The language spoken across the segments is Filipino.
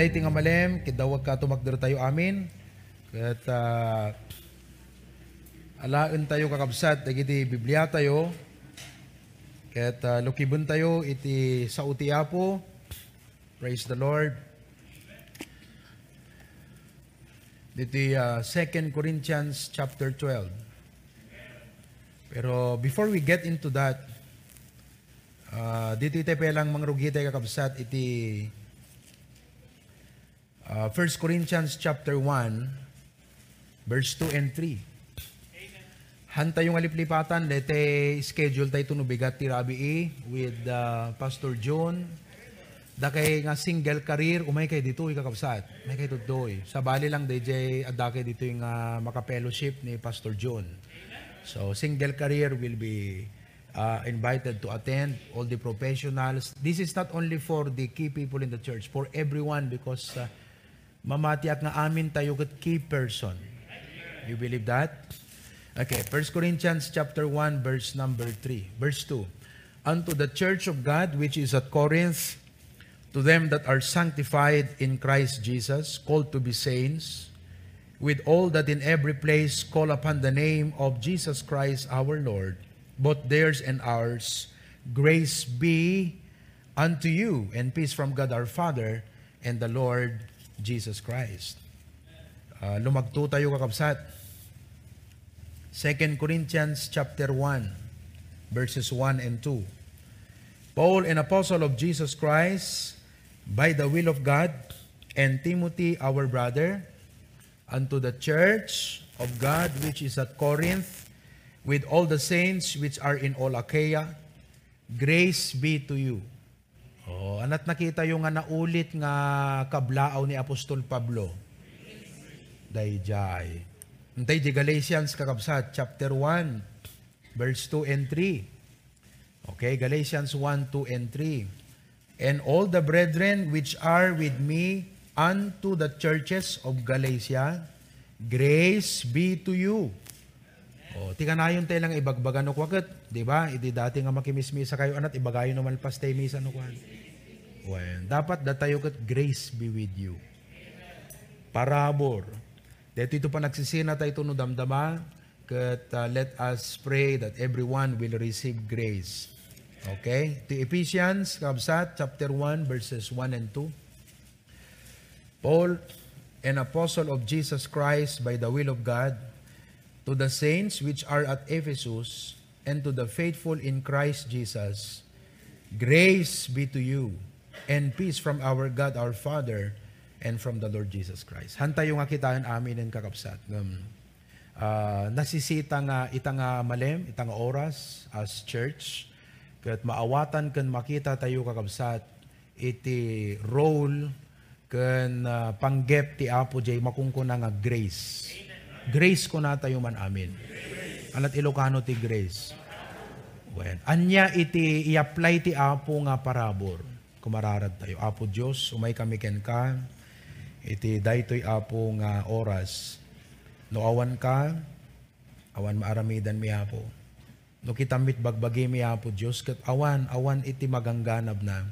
iti nga malem, kidawag ka tumakder tayo amin. Kat uh, alaen tayo kakabsat, dagiti Biblia tayo. Kat uh, lukibon tayo iti sa utiapo. Praise the Lord. Diti uh, 2 Corinthians chapter 12. Pero before we get into that, uh, dito ite pelang mangrugi tayo kakabsat iti Uh, 1 Corinthians chapter 1, verse 2 and 3. Hanta yung aliplipatan, lete schedule tayo tunubigat ti Rabi E with uh, Pastor John. Da kay nga single career, umay kay dito ikakapsat. May kay tutoy. Sa bali lang DJ adda kay dito yung uh, maka-fellowship ni Pastor John. So single career will be uh, invited to attend all the professionals. This is not only for the key people in the church, for everyone because uh, mamatiak nga amin tayo kat key person. You believe that? Okay, 1 Corinthians chapter 1 verse number 3. Verse 2. Unto the church of God which is at Corinth, to them that are sanctified in Christ Jesus, called to be saints, with all that in every place call upon the name of Jesus Christ our Lord, both theirs and ours, grace be unto you, and peace from God our Father and the Lord Jesus Christ. Uh, lumagto tayo kakabsat. 2 Corinthians chapter 1 verses 1 and 2. Paul, an apostle of Jesus Christ, by the will of God, and Timothy, our brother, unto the church of God which is at Corinth, with all the saints which are in all Achaia, grace be to you Oh, anat nakita yung nga naulit nga kablaaw ni Apostol Pablo. Dayjay. Antay di Galatians kakabsat, chapter 1, verse 2 and 3. Okay, Galatians 1, 2 and 3. And all the brethren which are with me unto the churches of Galatia, grace be to you. O, tika na yun tayo lang ibagbagan no kwakit. Di ba? Idi dati nga makimismisa kayo anat, ibagayon naman pas tayo misa no kwan. Well, dapat datayo kat grace be with you. Parabor. Dito ito pa nagsisina tayo ito no damdama, kat uh, let us pray that everyone will receive grace. Okay? To Ephesians, kabsat, chapter 1, verses 1 and 2. Paul, an apostle of Jesus Christ by the will of God, to the saints which are at Ephesus, and to the faithful in Christ Jesus, grace be to you, and peace from our God, our Father, and from the Lord Jesus Christ. Hanta yung akitaan amin ng kakapsat. Um, uh, nasisita nga itang nga malem, itang nga oras as church, kat maawatan kan makita tayo kakapsat, iti role kan uh, panggep ti Apo Jay makungkuna nga grace. Grace ko na tayo man amin. Alat Ilocano ti grace. Well, anya iti i-apply ti Apo nga parabor. Kumararad tayo. Apo Diyos, umay kami ken ka. Iti daytoy Apo nga oras. No awan ka, awan maaramidan mi Apo. No kitamit bagbagi mi Apo Diyos, kat awan, awan iti magangganab na.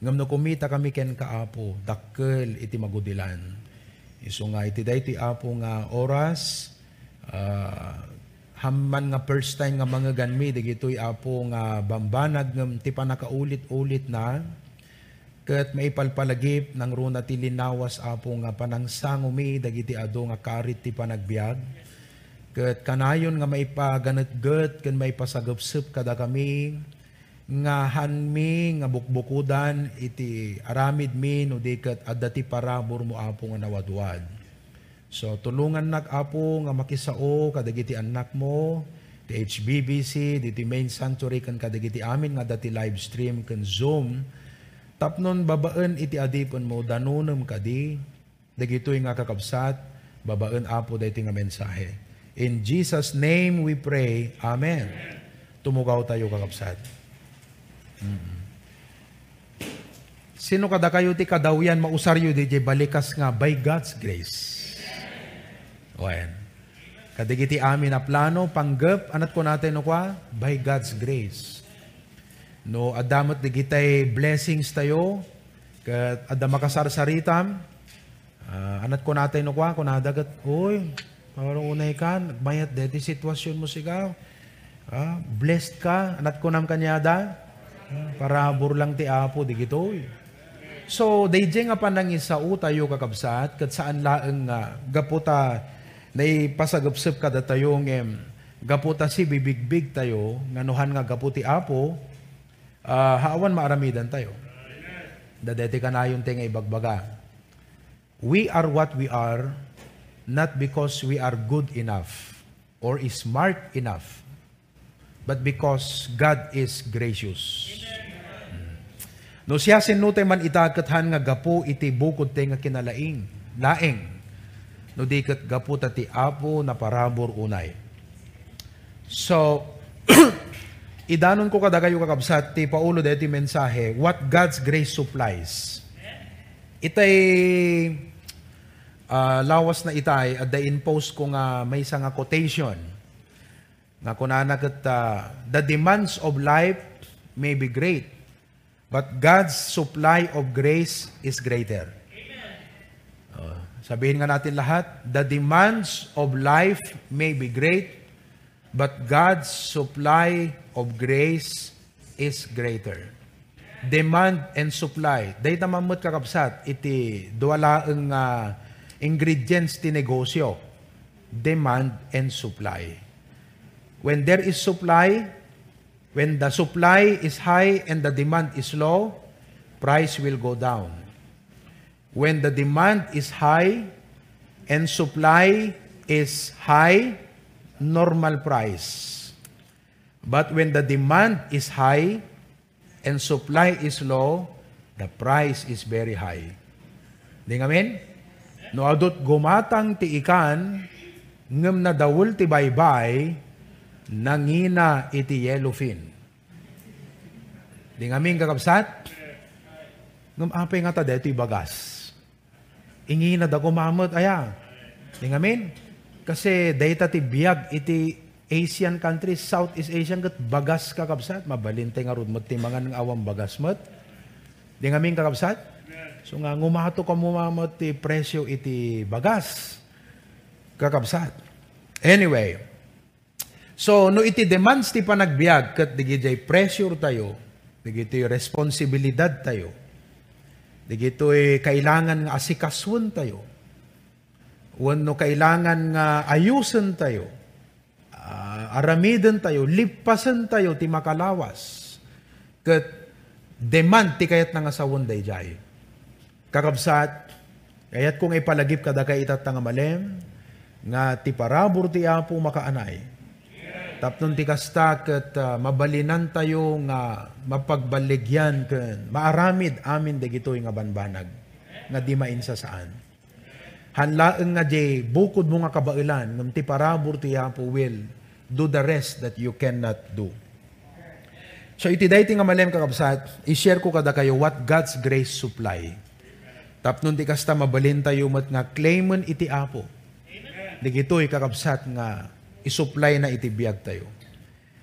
Ngam no kumita kami ken ka Apo, dakkel iti magudilan Iso nga iti day ti apo nga oras uh, hamman nga first time nga mga ganmi dagitoy apo nga bambanag ti panakaulit-ulit na. Ket maipalpalagip nang runa ti linawas apo nga panangsangumi dagiti ado nga karit ti panagbiag. Ket kanayon nga maipaganetget ken maipasagupsep kada kami nga hanmi nga bukbukudan iti aramid mi no diket adda ti parabor mo apo nga nawadwad. So tulungan nak apo nga makisao kadagiti anak mo ti HBBC diti main sanctuary kan kadagiti amin nga dati live stream kan Zoom tapnon babaen iti adipon mo danunem kadi dagitoy nga kakabsat babaen apo daytoy nga mensahe. In Jesus name we pray. Amen. Tumugaw tayo kakabsat. Sino kada kayo ti kadawyan mausaryo di balikas nga by God's grace. Oyan. Kadigiti amin na plano, panggap, anat ko natin no kwa? By God's grace. No, adamot di kitay blessings tayo, Kat adda makasarsaritam, ah, anat ko natin no kwa, kung nadagat, uy, parang unay kan, mayat deti sitwasyon mo sigaw. Ah, blessed ka, anat ko nam kanyada, ah, para burlang ti apo, di gito. uy. So, dayjay nga panang isao tayo kakabsat, kat saan laeng nga, gaputa, nay pasagapsap kada tayo ngem, gaputa si bibigbig tayo, nganuhan nga gaputi apo, ah, haawan maaramidan tayo. Dadete ka na yung tinga ibagbaga. We are what we are, not because we are good enough or smart enough, but because God is gracious. No siya sinutay man itakathan nga gapo iti bukod te nga kinalaing, laeng. No di kat gapo ta ti apo na parabor unay. So, idanon ko kada kayo kakabsat ti Paulo deti mensahe, what God's grace supplies. Itay ah, lawas na itay at the impose ko nga may isa nga quotation nga kunana kat ah, the demands of life may be great but God's supply of grace is greater. Oh, sabihin nga natin lahat, the demands of life may be great but God's supply of grace is greater. Demand and supply. Dahil mamut kakapsat, iti duwala ang ah, ingredients ti negosyo. Demand and supply. When there is supply, when the supply is high and the demand is low, price will go down. When the demand is high and supply is high, normal price. But when the demand is high and supply is low, the price is very high. Di ngamin? No adot gumatang ti ikan, ngem na dawul ti baybay, nangina iti yellowfin. Di ngamin kakabsat, ngem apay nga ta deti bagas. Ingi na da kumamot aya. Di ngamin? Kasi data ti biyag iti Asian countries, Southeast Asian kat bagas kakabsat, mabalinte nga rod ti mga ng awang bagas mo. Di ngamin kakabsat? So nga ngumato ka mumamot ti presyo iti bagas. Kakabsat. Anyway, so no iti demands ti panagbiag kat digijay pressure tayo, digito'y responsibilidad tayo, digito'y kailangan nga asikaswan tayo, wano kailangan nga ayusan tayo, ah, aramiden tayo, lipasan tayo ti makalawas, kat demand ti kayat nga sawon day jay. Kakabsat, kayat kung ipalagip kada kay itat nga malem, nga ti parabor ti apo makaanay. Tapnon ti kasta ket ah, mabalinan tayo nga mapagbaligyan ken maaramid amin dagitoy nga banbanag nga di mainsa. Hanlaeng nga jay bukod mo nga kabailan ngam ti parabor ti apo will do the rest that you cannot do. So iti dayti nga malem kakabsat, i-share ko kada kayo what God's grace supply. Tapnon ti kasta mabalin tayo mat nga claimon iti apo. Digito'y kakabsat nga isupply na iti biyag tayo.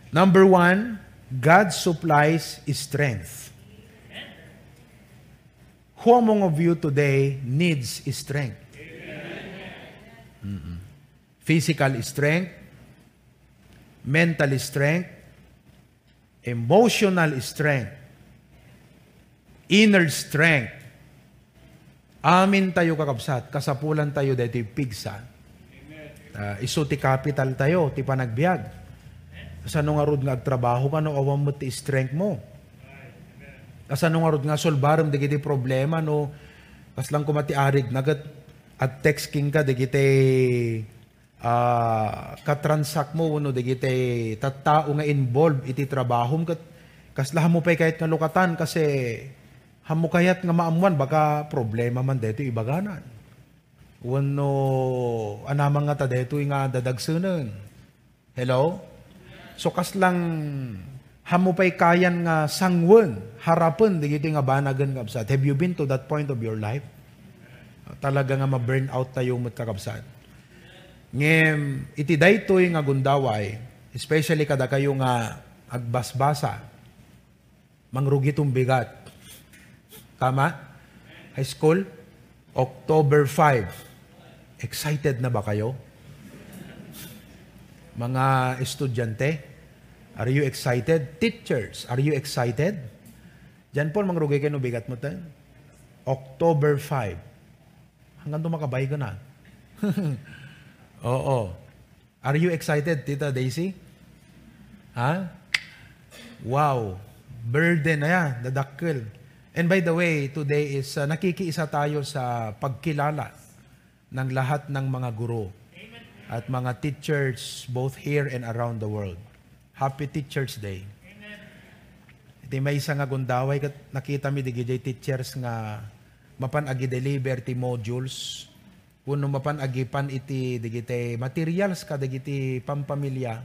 Number one, God supplies strength. Who among of you today needs strength? Mm-mm. Physical strength, mental strength, emotional strength, inner strength. Amin tayo kakabsat, kasapulan tayo dito pigsa. Uh, iso ti capital tayo, ti panagbiag. Kasano nga rod nga agtrabaho ka, no awam mo ti strength mo. Kasano nga rod nga solbaram, di kiti problema, no kas lang kumati arig, nagat at text king ka, di kiti uh, katransak mo, no, di kiti tattao nga involved iti trabaho, kat kaslahan mo pa kahit nga lukatan, kasi hamo kayat nga maamuan, baka problema man dito ibaganan. Wano, anamang nga ta dito nga dadagsunan. Hello? So kas lang hamo pa'y kayan nga sangwan, harapan, di nga banagan kapsat. Have you been to that point of your life? Talaga nga ma-burn out tayo mat kakabsat. Ngem, iti daytoy nga gundaway, especially kada kayo nga agbasbasa, mangrugitong bigat. Tama? High school? October 5. Excited na ba kayo? Mga estudyante, are you excited? Teachers, are you excited? Diyan po, mangrugay kayo, bigat mo tayo. October 5. Hanggang tumakabay ka na. Oo. Are you excited, Tita Daisy? Ha? Wow. Burden na yan, dadakkel. And by the way, today is uh, nakikiisa tayo sa pagkilala ng lahat ng mga guro at mga teachers both here and around the world. Happy Teachers Day. Iti may isa nga gundaway kat nakita mi digijay teachers nga mapan agi deliver ti modules kuno mapan agi pan iti digiti materials ka digiti pampamilya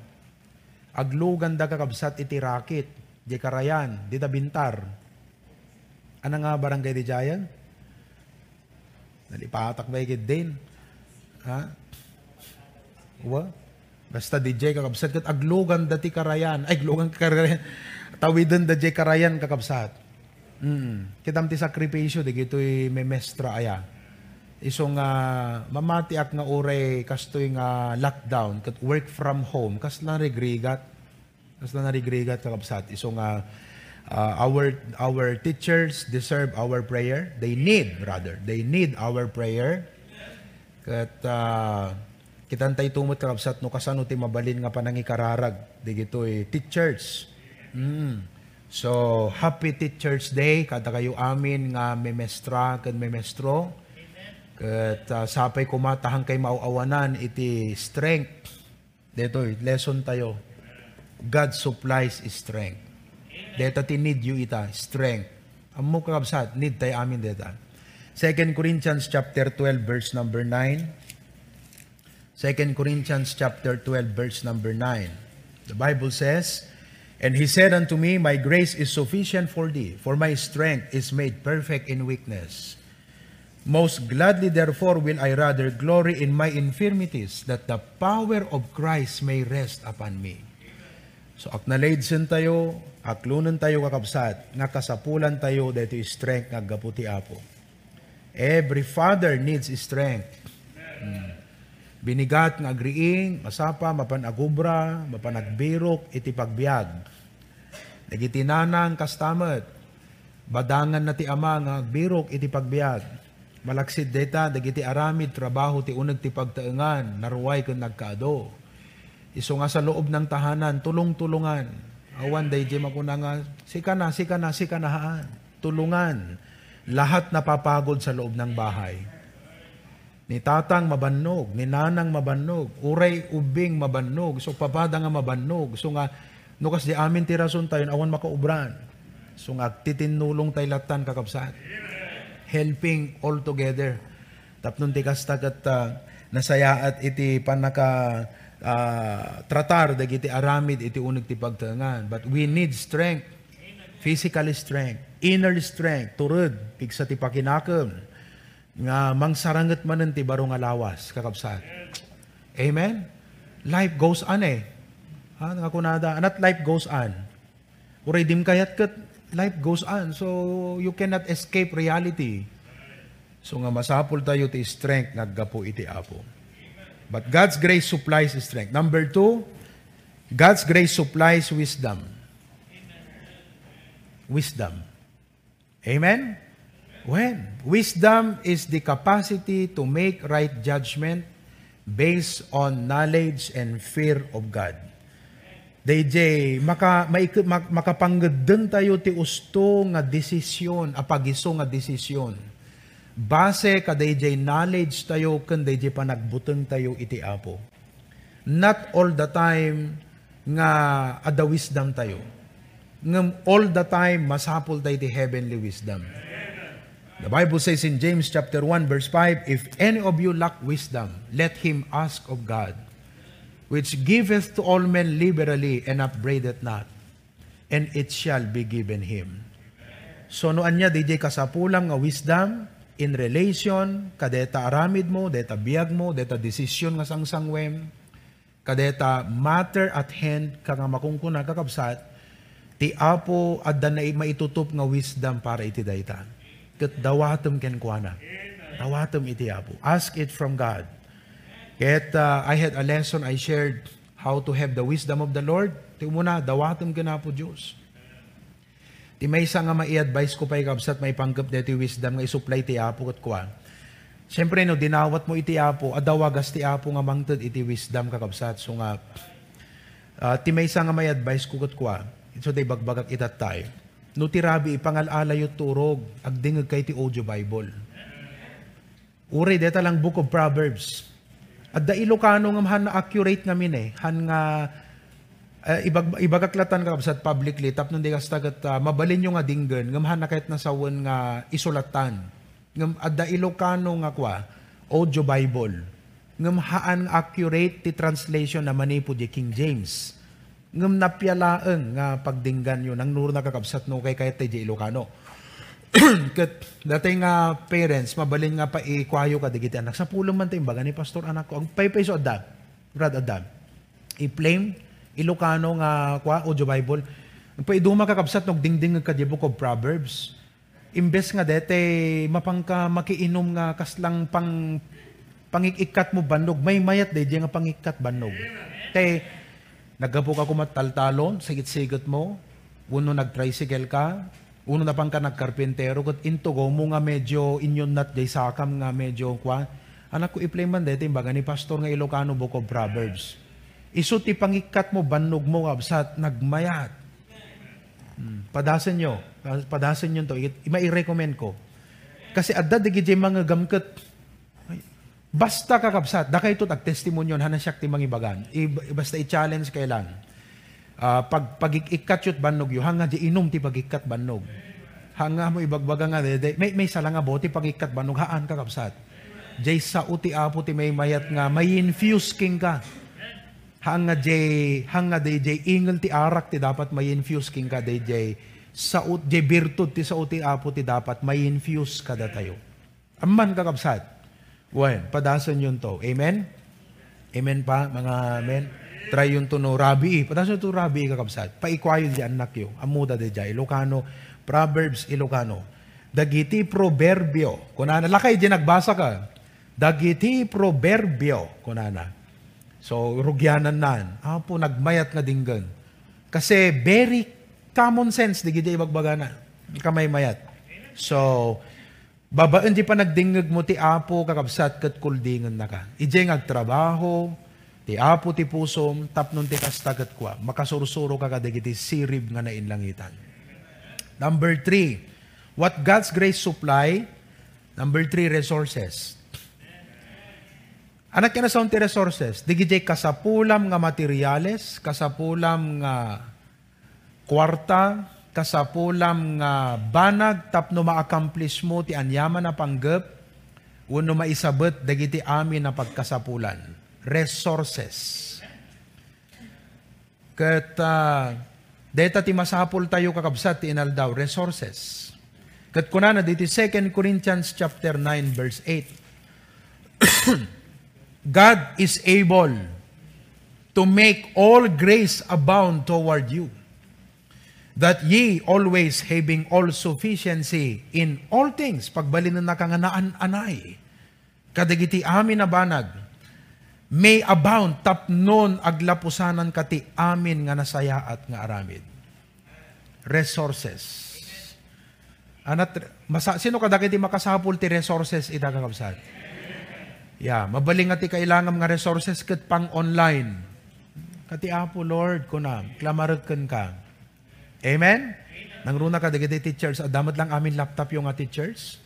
aglugan da kakabsat iti rakit di karayan di da bintar ana nga barangay di jayan nalipatak ba ikid din? Ha? Wa? Basta DJ kakabsat. Kat aglugan dati karayan. Ay aglugan karayan. Tawidan da jay karayan kakabsat. Mm. kitam ti sakripisyo di gito'y memestra aya. Iso nga mamatiak nga uray kastoy nga lockdown kat work from home kas na regrigat kas na regrigat kakabsat. Iso nga uh, our our teachers deserve our prayer they need rather they need our prayer kat uh, kitantay tumot kakabsat no kasano ti mabalin nga panangikararag di gito'y teachers Mm. So, happy Teacher's Day. Kada kayo amin nga memestra kan memestro. Kat uh, sapay kumatahang kay mauawanan iti strength. Dito, lesson tayo. God supplies strength. Deta ti need you ita, strength. Amo kakabsat, need tayo amin deta. 2 Corinthians chapter 12 verse number 9. 2 Corinthians chapter 12 verse number 9. The Bible says, And he said unto me, My grace is sufficient for thee, for my strength is made perfect in weakness. Most gladly, therefore, will I rather glory in my infirmities, that the power of Christ may rest upon me. So, acknowledgein tayo, aklunan tayo kakabsat, nga kasapulan tayo dito strength nga gaputi apo. Every father needs strength. Hmm. Binigat nga agriing, masapa, mapanagubra, mapanagbirok, iti pagbiag. Nagitinanang kastamet, badangan na ti ama nga agbirok, iti pagbiag. Malaksid deta, dagiti aramid, trabaho ti unag ti pagtaengan, naruway kung nagkaado. Iso nga sa loob ng tahanan, tulong-tulungan. Awan, day di makuna nga, sika na, sika na, sika na haan. Tulungan. Lahat napapagod sa loob ng bahay ni tatang mabannog, ni nanang mabannog, uray ubing mabannog, so papada nga mabannog, so nga nukas di amin ti rason tayo awan makaubran. So nga titinulong tayo latan kakabsat. Helping all together. Tapnon ti kastak at uh, nasayaat iti panaka uh, tratar dagiti aramid iti unig ti pagtangan. But we need strength. Physical strength, inner strength, turud, pigsa ti pakinakam nga mangsaranget manen ti baro nga lawas kakabsat. Amen? Life goes on eh. Ha, nga kunada, anat life goes on. Uray dim kayat kat, life goes on. So, you cannot escape reality. So nga masapul tayo ti strength naggapo iti apo. But God's grace supplies strength. Number two, God's grace supplies wisdom. Wisdom. Amen? When? Wisdom is the capacity to make right judgment based on knowledge and fear of God. DJ, maka, maik, mak, makapanggedeng tayo ti usto nga desisyon, apagiso nga desisyon. Base ka DJ knowledge tayo kan DJ panagbuteng tayo iti apo. Not all the time nga ada wisdom tayo. Ngam all the time masapol tayo ti heavenly wisdom. The Bible says in James chapter 1 verse 5, If any of you lack wisdom, let him ask of God, which giveth to all men liberally and upbraideth not, and it shall be given him. So noan niya, DJ kasapulang nga wisdom in relation, kadeta aramid mo, deta biyag mo, deta desisyon nga sangsangwem, kadeta matter at hand, kanga makungkuna kakabsat, ti apo adda na maitutup nga wisdom para iti daytan. ket dawatem ken kuana. Dawatem iti Apo. Ask it from God. Ket uh, I had a lesson I shared how to have the wisdom of the Lord. Ti muna dawatem ken Apo Dios. Ti may isa nga mai-advise ko pa'y kabsat may panggap deti wisdom nga isupply ti Apo ket kuan. Siyempre no dinawat mo iti Apo, adawagas ti Apo nga mangted iti wisdom kakabsat. So nga uh, ti may isa nga may advice ko ket kuan. So day bagbagak itat tayo. No ti rabi ipangalala yu turog agdingeg kay ti audio Bible. Uri deta lang Book of Proverbs. At da Ilocano nga han na accurate nga min eh. Han nga uh, ibag, ibagaklatan ka sa publicly tapno di kas tagat uh, mabalin yung nga dinggen ngam han na kahit nasawon nga isulatan. Ngam adda Ilocano nga kwa audio Bible. Ngam haan accurate ti translation na manipo di King James. Ngam napyalaeng nga pagdinggan yun ang nuro nakakabsat no kay kahit ti Ilocano. Kat dati nga parents, mabalin nga pa ikwayo ka digiti anak. Sa pulong man tayo, baga ni pastor anak ko. Ang paypay so adda, Brad adda. I-flame, Ilocano nga kwa, audio Bible. Paiduma kakabsat, nog dingding ka di Book of Proverbs. Imbes nga dete, mapangka makiinom nga kaslang pang pangikikat mo banog. May mayat de, nga pangikat banog. Te, nagapo ka kumataltalon, sigit-sigit mo, uno nag-tricycle ka, uno na pang ka nagkarpintero, kat intugo mo nga medyo inyon nat jay sakam nga medyo kwa. Anak ko i-play man dito, baga ni Pastor nga Ilocano Book of Proverbs. Isu ti pangikat mo, banog mo, absat, nagmayat. Hmm. Padasan nyo. Padasan nyo to. Ima-recommend ko. Kasi adda digit mga gamket. Basta kakabsat, da kayo tag testimonyon hanan siya ti mangibagan. I, basta i-challenge kailan. Uh, pag pagikat yut banog yo, hanga di inom ti pagikat banog. Hanga mo ibagbaga nga, de, may, may sala nga boti pagikat banog, haan kakabsat. Jay sa uti apo ti may mayat nga, may infuse king ka. Hanga jay, hanga day jay, ingal ti arak ti dapat may infuse king ka, day sa ut, jay birtud ti sa uti apo ti dapat may infuse ka da tayo. Amman kakabsat. Well, padasan yun to. Amen? Amen pa, mga amen? Try yun to no, rabi. Padasan to rabi kakabsat. Paikwayo di anak yo. Amuda de jay. Ilocano. Proverbs Ilocano. Dagiti proverbio. Kunana, lakay di nagbasa ka. Dagiti proverbio. Kunana. So, rugyanan nan. Apo, nagmayat nga dinggan. Kasi very common sense, di gidi ibagbaga na. Kamay mayat. So, babaan di pa nagdingag mo ti apo kakabsat kat kuldingan na ka. Ije agtrabaho, ti apo ti pusom, tapnon ti kastagat kwa. Makasursuro ka kadigiti sirib nga na inlangitan. Number three, what God's grace supply. Number three, resources. Anak ka na sa unti resources. Digijay kasapulam nga materyales, kasapulam nga kwarta, kasapulam nga banag tapno ma-accomplish mo ti anyaman na panggap, uno maisabot dagiti amin na pagkasapulan. Resources. Kat uh, deta ti masapul tayo kakabsat ti inaldaw, resources. Kat kunana diti 2 Corinthians chapter 9 verse 8. God is able to make all grace abound toward you, that ye always having all sufficiency in all things, pagbalin na nakanganaan anay, kadagiti amin na banag, may abound tapnon aglapusanan kati amin nga nasaya at nga aramid. Resources. Anat, masa, sino kadagiti makasapul ti resources ita kakabsat? Yeah, mabaling ati kailangan nga resources kat pang online. Kati apo Lord ko na, klamaragkan ka. Amen? Nangruna ka dagiti teachers, adamat lang amin laptop yung nga teachers.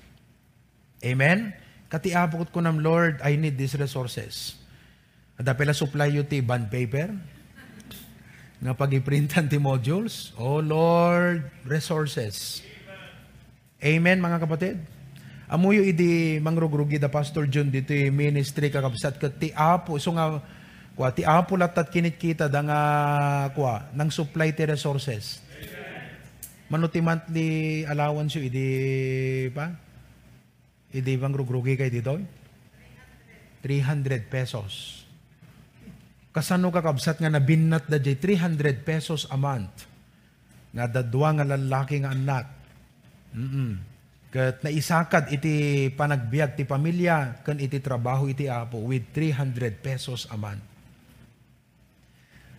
Amen? Kati apo ko nam Lord, I need these resources. Ada pala supply you ti bond paper, nga pag-iprintan ti modules. Oh Lord, resources. Amen mga kapatid? Amuyo idi mangrugrugi da Pastor John dito ministry kakabsat kat ti apo. So nga, kwa, ti apo latat kinit kita da nga, kwa, nang supply ti resources. Manuti monthly allowance yu, idi pa? Idi mangrugrugi kay dito? 300 pesos. Kasano kakabsat nga nabinat da jay 300 pesos a month. Nga dadwa nga lalaki nga anak. Mm-mm Kat naisakad iti panagbiag ti pamilya kan iti trabaho iti apo with 300 pesos a month.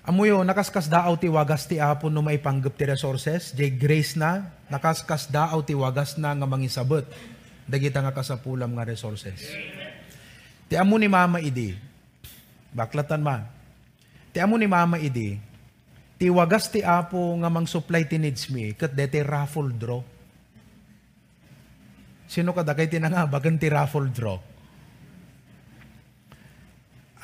Amuyo, nakaskas daaw ti wagas ti apo no may panggap ti resources, jay grace na, nakaskas daaw ti wagas na nga mangisabot, dagita nga kasapulam nga resources. Ti amo ni mama idi, baklatan ma, ti amo ni mama idi, ti wagas ti apo nga mang supply ti needs me, kat dete raffle draw. Sino ka dagay tinangabagan ti raffle draw?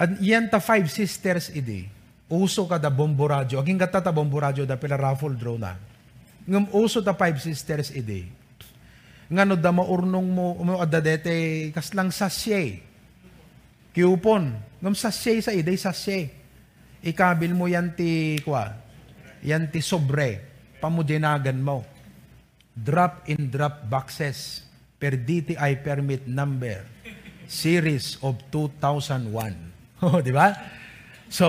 At yan ta five sisters idi, uso ka da bombo radyo. Aging gata ta bombo radyo da pila raffle draw na. Ngam uso ta five sisters idi. Ngano da maurnong mo, mo adadete kaslang sasye. Kiupon. Ngam sasye sa iday sasye. Ikabil mo yan ti kwa. Yan ti sobre. Pamudinagan mo. Drop in drop boxes per DTI permit number series of 2001. Oh, di ba? So,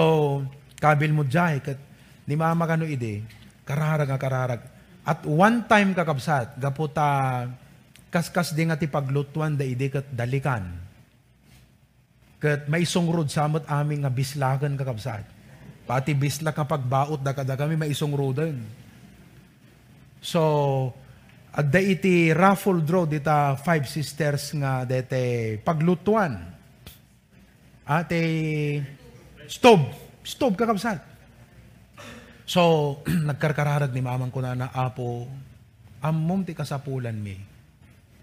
kabil mo jay kat ni mama kano ide kararag nga kararag at one time kakabsat gaputa kaskas di nga ti paglutuan da ide kat dalikan kat may sungrod samot aming nga bislagan kakabsat pati bisla kapag baot da kada kami may isungrudan so at da iti raffle draw dita five sisters nga dete paglutuan ate stove stove kakabsat So, nagkarkararag ni mamang ko na na, Apo, amom ti kasapulan mi.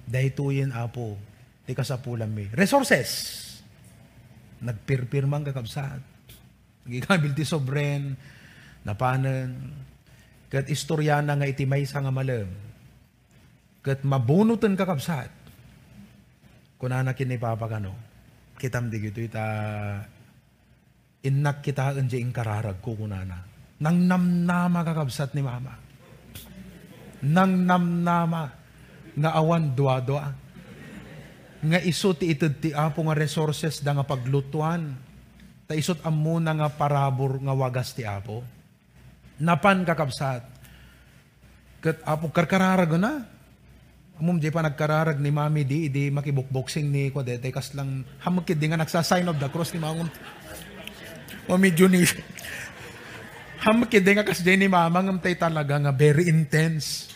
Dahituyin, Apo, ti kasapulan mi. Resources. Nagpirpirmang kakabsat. Nagikabil ti sobren, napanan. Kat istoryana nga iti may nga malam. Kat mabunutan kakabsat. Kunana kinipapakano. Kitam di gito ita inak kita anje ing kararag ko kunana nang namnama kakabsat ni mama. Nang namnama nga awan dua-dua. Nga iso ti itid ti apo nga resources da nga paglutuan. Ta isot amuna nga parabor nga wagas ti apo. Napan kakabsat. Kat apo karkararag na. Amom di pa nagkararag ni mami di, di makibukboksing ni ko dete kas lang hamukid di nga nagsa-sign of the cross ni mamon. Mami Juni. Hamkid nga kas ni mama ngam tay talaga nga very intense.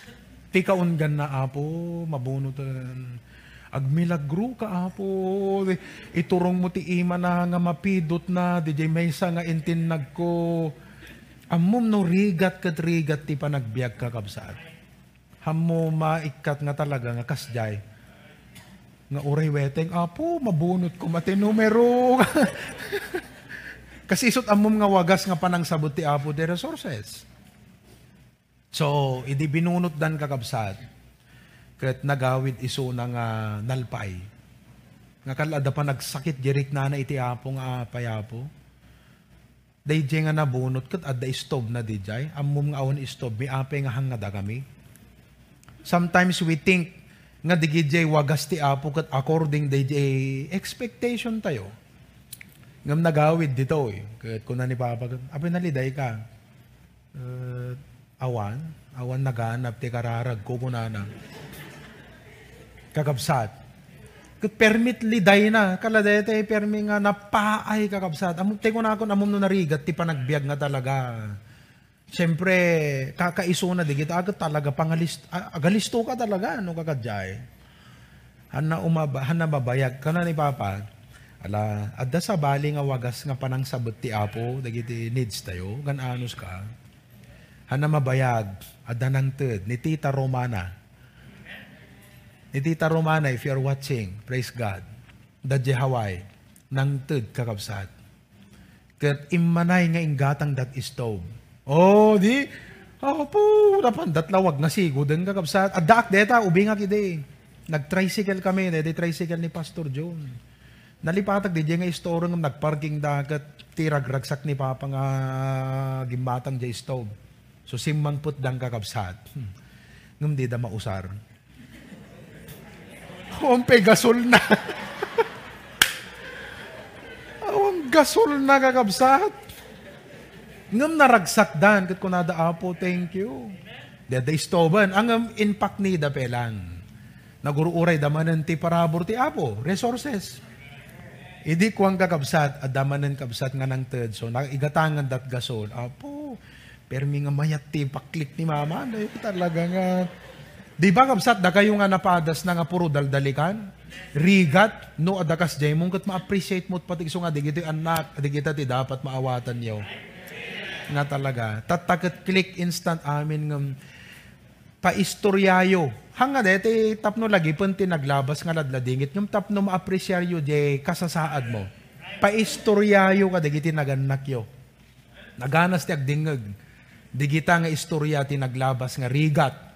Ti kaungan na apo, mabunutan. Agmilagro ka apo. Iturong mo ti ima na nga mapidot na. DJ Maysa nga intinag ko. Amom no rigat kat rigat ti panagbiag ka kabsat. Hamo maikat nga talaga nga kasjay. Nga uray weteng, apo, mabunot ko mati numero. Kasi isot amom nga wagas nga panang sabot ti Apo de resources. So, idi binunot dan kakabsat. Kat nagawid iso na nga nalpay. Nga kalada pa nagsakit jerik na na iti Apo nga payapo. Dayjay nga nabunot kat adda istob na dijay. Amom nga awon istob, mi ape nga hangada kami. Sometimes we think nga digijay wagas ti Apo kat according dayjay expectation tayo ngam nagawid dito eh. Kahit kuna ni Papa, apay naliday ka. Uh, awan, awan naganap, ti kararag ko kunana. Kakabsat. Kat permit liday na, kaladete permi nga napaay kakabsat. Amom, te ko na ako, amom no narigat, ti panagbiag nga talaga. Siyempre, kakaiso na di kita agad talaga pangalist, agalisto ka talaga, no kakadjay. Hana umaba, hana babayag ka na ni Papa Ala, adda sa bali nga wagas nga panang sabot ti apo, dagiti needs tayo, gan anos ka. Hana mabayag, adda nang ted, ni Tita Romana. Ni Tita Romana, if you're watching, praise God, dadje Hawaii, nang ted kakabsat. Kat imanay nga ingatang dat stove. Oh, di, oh po, dapan dat lawag nga sigo din kakabsat. Adak deta, ubi nga kide. Nag-tricycle kami, dede tricycle ni Pastor John Nalipatag di nga istoro ng nagparking dagat tirag ragsak ni Papa nga gimbatang jay stove. So simmang put dang kakabsat. Hmm. Ngum di da mausar. Ompe gasol na. Awang gasol na kakabsat. Ngum naragsak dan kat kunada apo thank you. Dada istoban ang impact ni da pelang. naguruuray damanan ti parabor ti apo, resources. Idi kuang kakabsat, at damanan kabsat nga ng third. So, igatangan dat gasol. Apo, permi nga mayat ti paklik ni mama. Dahil talaga nga, Di ba kabsat, da kayo nga napadas na nga puro daldalikan? Rigat, no adakas jay mong kat ma-appreciate mo pati so nga di gito anak, di kita ti dapat maawatan niyo. Nga talaga. Tatakat click instant amin ng paistoryayo. Hanga dete tapno lagi pun naglabas nga ladladingit yung tapno ma-appreciate jay kasasaad mo. Paistoryayo ka digiti naganak yo. Naganas ti agdingag. Digita nga istorya ti naglabas nga rigat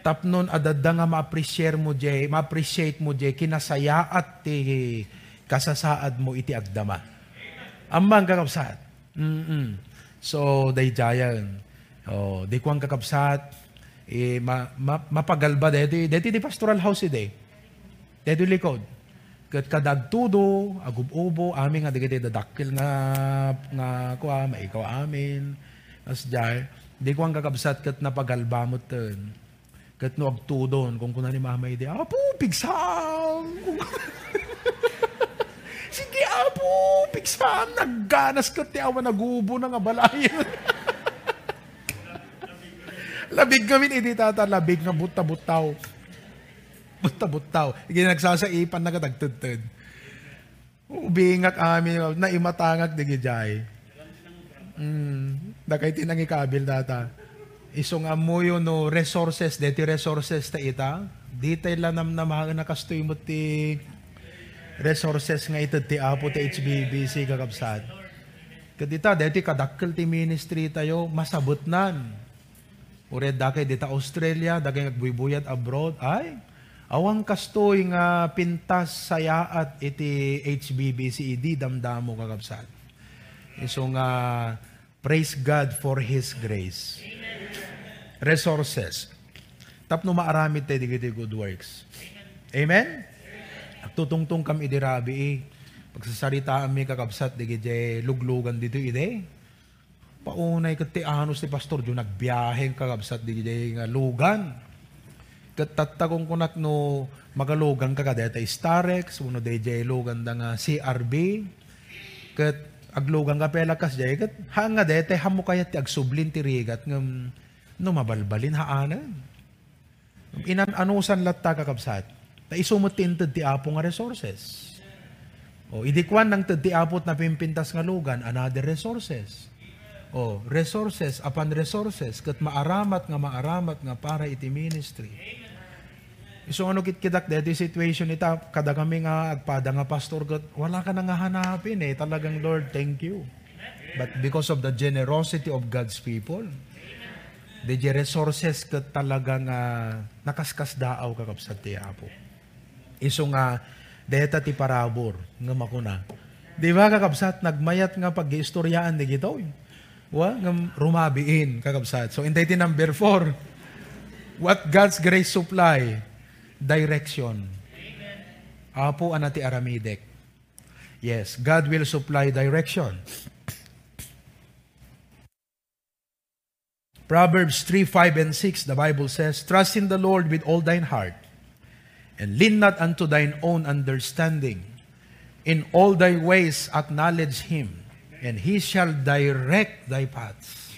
tapnon adada nga ma-appreciate mo jay, ma-appreciate mo jay kinasaya at ti kasasaad mo iti agdama. Amang kakabsat. Mm-mm. So, day jayan. Oh, di kuang kakabsat. Eh, ma, ma, mapagalba deti, deti di pastoral house ide. Deti likod. Kat kadagtudo, agububo, amin nga digiti dadakil nga nga kuha, maikaw amin. As jay, di kuang kakabsat kat napagalba mo ten Kat no agtudon, kung kuna ni mama ide, Apo, pigsam! Sige, Apo, pigsam! Nagganas ka ti awa nagubo na nga balayan. labig kami ni tata, labig nga buta-butaw. Buta-butaw. Hindi nagsasaipan na katagtudtud. Ubingak amin, na imatangak di gijay. Mm, dakay tinang ikabil tata isong amuyo no resources, deti resources ta ita, di tayo lanam na mga nakastoy mo ti resources nga ito ti apo ti HBBC kakabsat. Kadita, deti kadakkel ti ministry tayo, masabot nan. Ured dakay dita Australia, dagay nagbuybuyat abroad, ay, awang kastoy nga pintas sayaat iti HBBC, idi damdamo kakabsat. Iso nga, praise God for His grace. Resources. Tapno maaramid tayo digiti good works. Amen? Tutungtong kami idirabi eh. Pagsasarita mi kakabsat digiti luglugan dito ide. Paunay kat ti anos ti pastor jo nagbiyahe kakabsat digiti nga lugan. Kat tattagong kunak no magalugan ka kadeta Starex, uno DJ lugan da nga CRB. Kat aglugan ka pela kas jay kat hanga dete hamo kayat ti agsublin ti rigat ngam no mabalbalin haanan. Inan anusan latta kakabsat. Ta isumot tinted ti apo nga resources. O idikwan ng ti apot na pimpintas nga lugan, another resources. O resources upon resources kat maaramat nga maaramat nga para iti ministry. So ano kit kidak deti situation ita kada kami nga agpada nga pastor kat wala ka nang hanapin eh talagang Lord thank you. But because of the generosity of God's people, The resources ka talagang uh, nakaskas daaw kakapsat ti Apo. Iso nga, deta ti parabor, nga makuna. Di ba kakapsat, nagmayat nga pag-istoryaan di gito. Wa, nga rumabiin kakapsat. So, intay ti number four. What God's grace supply? Direction. Apo anati aramidek. Yes, God will supply direction. Proverbs 3, 5, and 6, the Bible says, Trust in the Lord with all thine heart, and lean not unto thine own understanding. In all thy ways acknowledge Him, and He shall direct thy paths.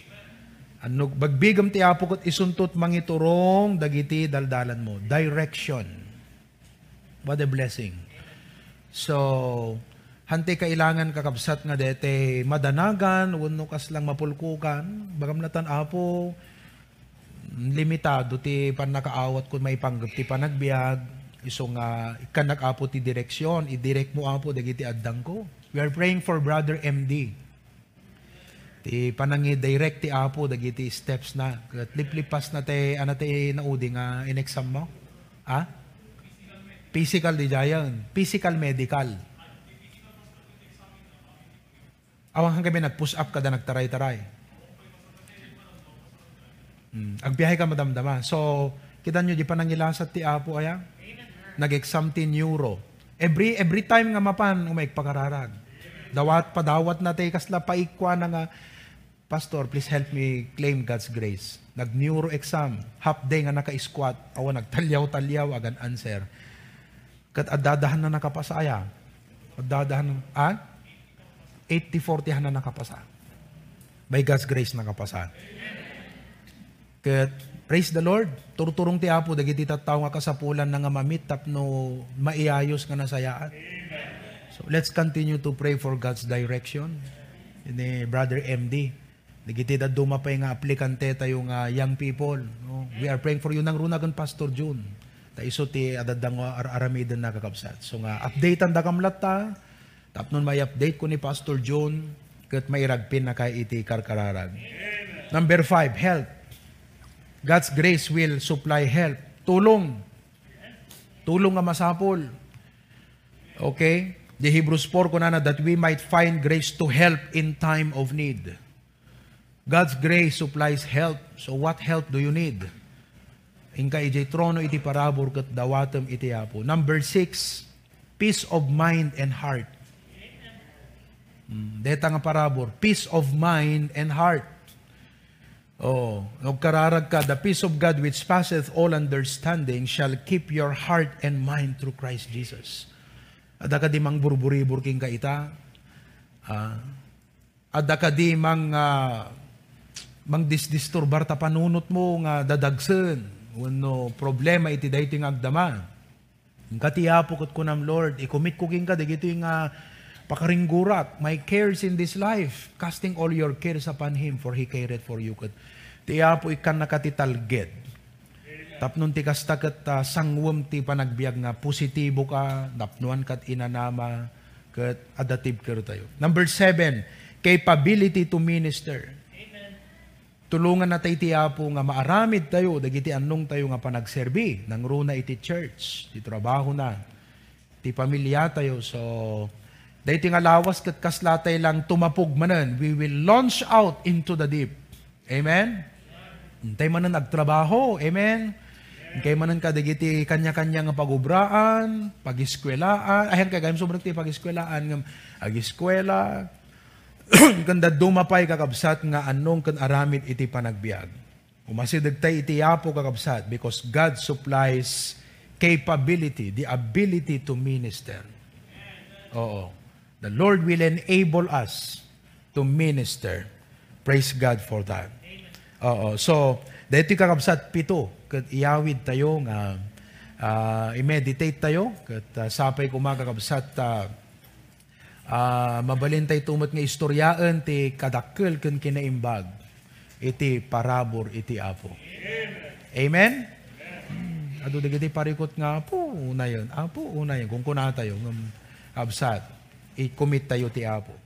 Ano, bagbigam ti apo kot isuntot mangiturong dagiti daldalan mo. Direction. What a blessing. So, Hante kailangan kakabsat nga dete madanagan, wano kas lang mapulkukan, bagam natan apo, limitado ti panakaawat kung may panggap ti panagbiag, iso nga ikanak apo ti direksyon, idirect mo apo dagiti addang ko. We are praying for Brother MD. Ti panangi direct ti apo dagiti steps na. At liplipas na te ana te naudi nga in exam mo. Ha? Physical di jayan. Physical medical Awang hanggang nag-push up ka da nagtaray-taray. Hmm. Agbiyahe ka madamdama. So, kita nyo, di pa nangilasat ti Apo aya? Nag-exam ti neuro. Every, every time nga mapan, umaik pakararag. Dawat pa dawat na te kasla paikwa na nga Pastor, please help me claim God's grace. Nag-neuro exam, half day nga naka-squat, awa nagtalyaw-talyaw, agan answer. Kat adadahan na nakapasaya. Adadahan ah? 80-40 na nakapasa. By God's grace nakapasa. Kat, praise the Lord, turturong ti Apo, dagiti tattaw nga kasapulan na nga mamit tapno maiayos nga nasayaan. So let's continue to pray for God's direction. Ini Brother MD. Dagiti da dumapay nga aplikante tayo nga young people. No? We are praying for you nang runagan Pastor June. Ta iso ti adadang ar aramidan nakakabsat. So nga update ang dakamlat ta. Tapnon may update ko ni Pastor June ket mairagpin na kay iti karkararag. Number five, help. God's grace will supply help. Tulong. Tulong nga masapol. Okay? The Hebrews 4 ko na na that we might find grace to help in time of need. God's grace supplies help. So what help do you need? Inka ijay trono iti parabor kat dawatem iti apo. Number six, peace of mind and heart. Mm, Deta nga parabor, peace of mind and heart. Oh, nagkararag ka, the peace of God which passeth all understanding shall keep your heart and mind through Christ Jesus. Ada ka di mang burburi-bur king ka ita. Ah, ada ka di mang ah, mang disdisturbar ta panunot mo nga dadagsen. Wano problema iti dayti nga agdama. Katiyapo kat kunam Lord, i-commit ko king ka, yung nga pakaringgurak, my cares in this life, casting all your cares upon Him, for He cared for you. Kat, tiyapo ikan nakatitalged. Tapnon ti kasta kat uh, sangwam ti panagbiag nga positibo ka, napnuan kat inanama, kat adative ka tayo. Number seven, capability to minister. Tulungan na tayo ti Apo nga maaramid tayo, dagiti anong tayo nga panagserbi, nang runa iti church, ti trabaho na, ti pamilya tayo. So, dahiti nga lawas kat kaslatay lang tumapog manan, we will launch out into the deep. Amen? Hintay manan nagtrabaho. Amen? Kay manan ka dagiti kanya-kanya nga pagubraan, pagiskwelaan, ayan kay gayam sobrang ti pagiskwelaan nga agiskwela, kanda dumapay kakabsat nga anong kan aramid iti panagbiag. Umasidagtay iti yapo kakabsat because God supplies capability, the ability to minister. Oo. The Lord will enable us to minister. Praise God for that. Oo. So, dito kakabsat pito, kat iyawid tayo nga ah, i-meditate tayo, kat ah, sapay kumakakabsat uh, Ah, mabalin tay tumot nga istoryaan ti kadakkel ken kinaimbag iti parabor iti apo. Amen? Hmm. Ado dagiti parikot nga apo una yon. Apo una yon kung kuna tayo ngam absat i-commit tayo ti apo.